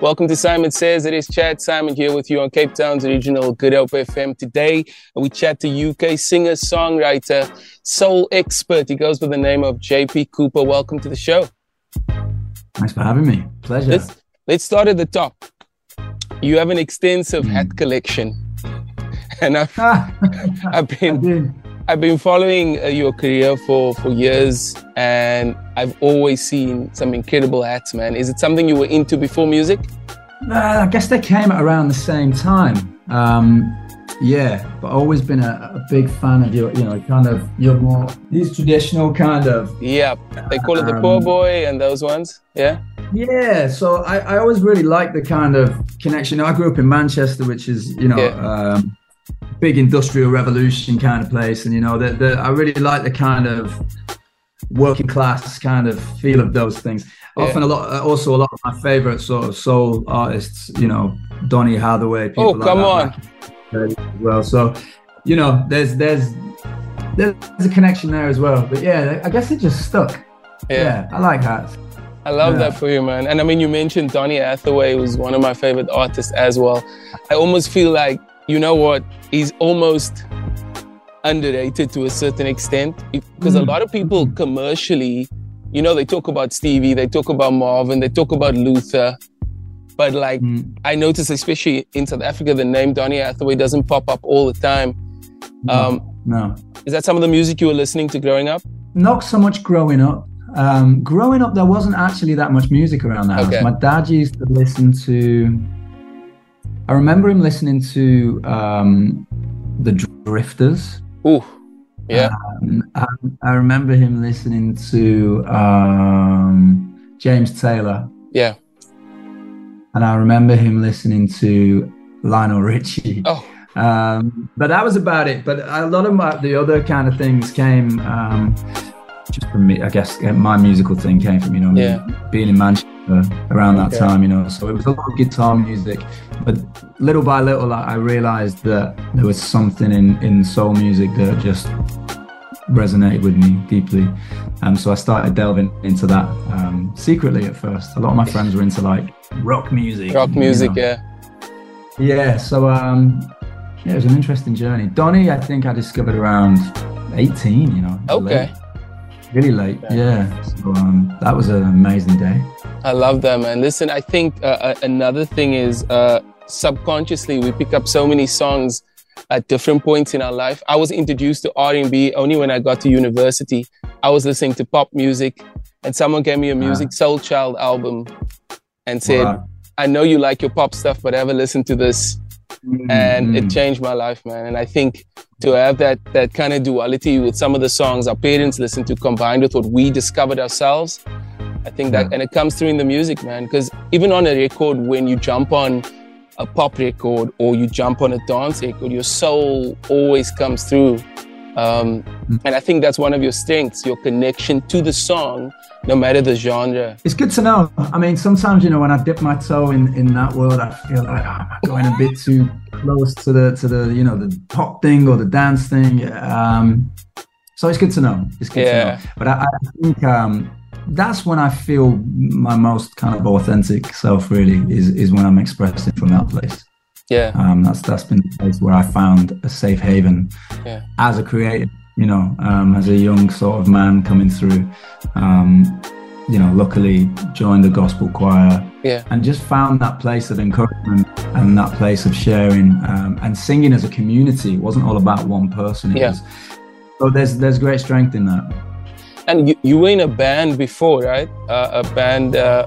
Welcome to Saaiman Says. It is Chad Saaiman here with you on Cape Town's original Good Hope FM. Today, we chat to UK singer, songwriter, soul expert. He goes by the name of JP Cooper. Welcome to the show. Thanks for having me. Pleasure. Let's, let's start at the top. You have an extensive mm. hat collection. And I've, I've been I've been following uh, your career for, for years and I've always seen some incredible hats, man. Is it something you were into before music? Uh, I guess they came around the same time. Um, yeah, but always been a, a, big fan of your, you know, kind of your more these traditional kind of. Yeah, they call it the um, poor boy and those ones. Yeah. Yeah, so I, I always really like the kind of connection. I grew up in Manchester, which is, you know, yeah. um, big industrial revolution kind of place, and you know that I really like the kind of working class kind of feel of those things. Yeah. Often a lot, uh, also a lot of my favorite sort of soul artists, you know, Donny Hathaway. People oh, like come on. Well, so you know, there's there's there's a connection there as well. But yeah, I guess it just stuck. Yeah, yeah I like that. I love yeah. that for you, man. And I mean, you mentioned Donny Hathaway, who's one of my favorite artists as well. I almost feel like you know what, he's almost underrated to a certain extent because mm. a lot of people commercially, you know, they talk about Stevie, they talk about Marvin, they talk about Luther. But like mm. I notice, especially in South Africa, the name Donny Hathaway doesn't pop up all the time. No, um, no. Is that some of the music you were listening to growing up? Not so much growing up. Um, growing up, there wasn't actually that much music around the house. Okay. My dad used to listen to I remember him listening to um, the Drifters. Ooh, yeah. Um, I, I, remember him listening to um, James Taylor. Yeah. And I remember him listening to Lionel Richie. Oh. Um, but that was about it. But a lot of my, the other kind of things came um, just from me. I guess my musical thing came from you know yeah. being in Manchester around that okay. time, you know. So it was a lot of guitar music, but little by little, I realized that there was something in in soul music that just resonated with me deeply. Um, so I started delving into that um, secretly at first. A lot of my friends were into like rock music. Rock music, you know. yeah. Yeah. So um, yeah, it was an interesting journey. Donny, I think I discovered around 18. You know. Okay. Late really late. Yeah. So um, that was an amazing day. I love that, man. Listen, I think uh, uh, another thing is uh, subconsciously we pick up so many songs at different points in our life. I was introduced to R&B only when I got to university. I was listening to pop music, and someone gave me a Musiq Soulchild album and said, wow. "I know you like your pop stuff, but ever listen to this." Mm-hmm. And it mm. changed my life, man. And I think to have that that kind of duality with some of the songs our parents listened to combined with what we discovered ourselves i think that yeah. and it comes through in the music man because even on a record when you jump on a pop record or you jump on a dance record your soul always comes through um, and i think that's one of your strengths your connection to the song no matter the genre. It's good to know. I mean, sometimes you know when I dip my toe in in that world, I feel like oh, am going a bit too close to the to the you know the pop thing or the dance thing. Um, so it's good to know. It's good yeah. to know. But I, I think um, that's when I feel my most kind of authentic self. Really, is is when I'm expressing from that place. Yeah. Um, that's that's been the place where I found a safe haven yeah. as a creative you know, um, as a young sort of man coming through. Um, you know, luckily joined the gospel choir yeah. and just found that place of encouragement and that place of sharing um, and singing as a community. It wasn't all about one person. It yeah. Was, so there's there's great strength in that. And you, you were in a band before, right? Uh, a band uh,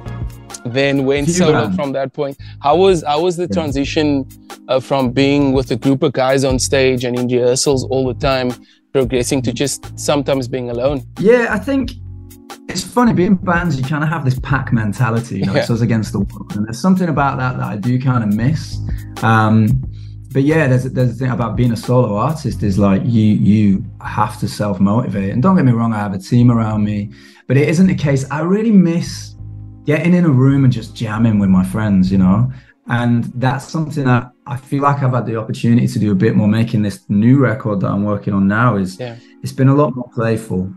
then went solo band. from that point. How was how was the yeah. transition uh, from being with a group of guys on stage and in rehearsals all the time progressing to just sometimes being alone. Yeah, I think it's funny being bands. You kind of have this pack mentality. You know, yeah. it's us against the world, and there's something about that that I do kind of miss. Um, but yeah, there's there's a thing about being a solo artist is like you you have to self motivate. And don't get me wrong, I have a team around me, but it isn't the case. I really miss getting in a room and just jamming with my friends. You know, and that's something that I feel like I've had the opportunity to do a bit more. Making this new record that I'm working on now is yeah. it's been a lot more playful.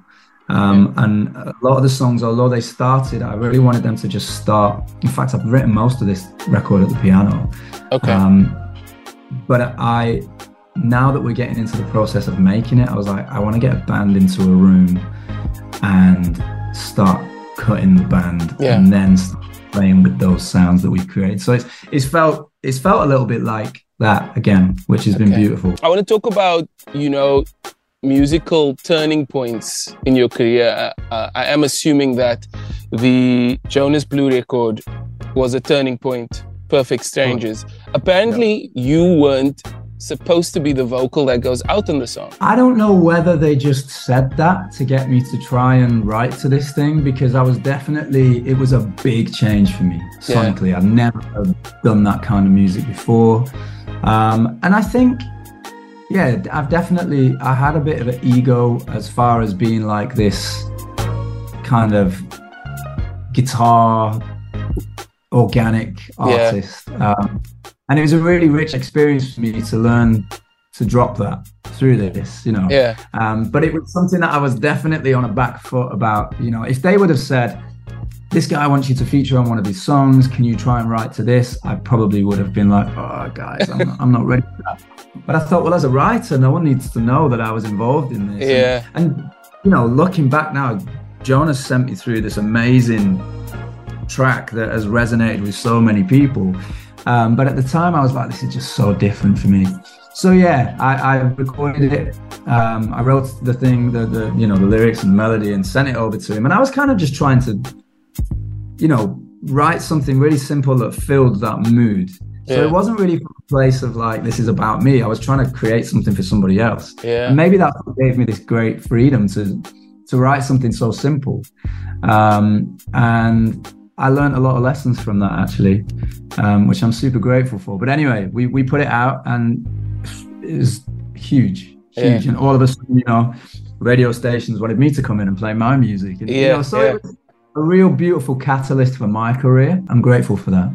Um, and a lot of the songs, although they started, I really wanted them to just start. In fact, I've written most of this record at the piano. Okay. Um, but I, now that we're getting into the process of making it, I was like, I want to get a band into a room and start cutting the band yeah. and then playing with those sounds that we create. So it's it's felt it's felt a little bit like that again, which has okay. been beautiful. I want to talk about you know musical turning points in your career. Uh, I am assuming that the Jonas Blue record was a turning point. Perfect Strangers. Oh. Apparently, yeah. you weren't supposed to be the vocal that goes out in the song. I don't know whether they just said that to get me to try and write to this thing because I was definitely it was a big change for me sonically. Yeah. I've never done that kind of music before. Um, and I think yeah, I've definitely I had a bit of an ego as far as being like this kind of guitar organic artist. Yeah. Um, and it was a really rich experience for me to learn to drop that through this, you know. Yeah. Um, but it was something that I was definitely on a back foot about. You know, if they would have said, "This guy wants you to feature on one of his songs. Can you try and write to this?" I probably would have been like, "Oh, guys, I'm not, I'm not ready for that." But I thought, well, as a writer, no one needs to know that I was involved in this. Yeah. And, and you know, looking back now, Jonas sent me through this amazing track that has resonated with so many people. Um, but at the time, I was like, this is just so different for me. So yeah, I, I recorded it. Um, I wrote the thing, the, the you know the lyrics and melody, and sent it over to him. And I was kind of just trying to, you know, write something really simple that filled that mood. So it wasn't really from a place of like this is about me. I was trying to create something for somebody else. Yeah. And maybe that gave me this great freedom to to write something so simple. Um, and I learned a lot of lessons from that actually, um, which I'm super grateful for. But anyway, we, we put it out and it was huge, huge. Yeah. And all of a sudden, you know, radio stations wanted me to come in and play my music. And, yeah, you know, so yeah. it was a real beautiful catalyst for my career. I'm grateful for that.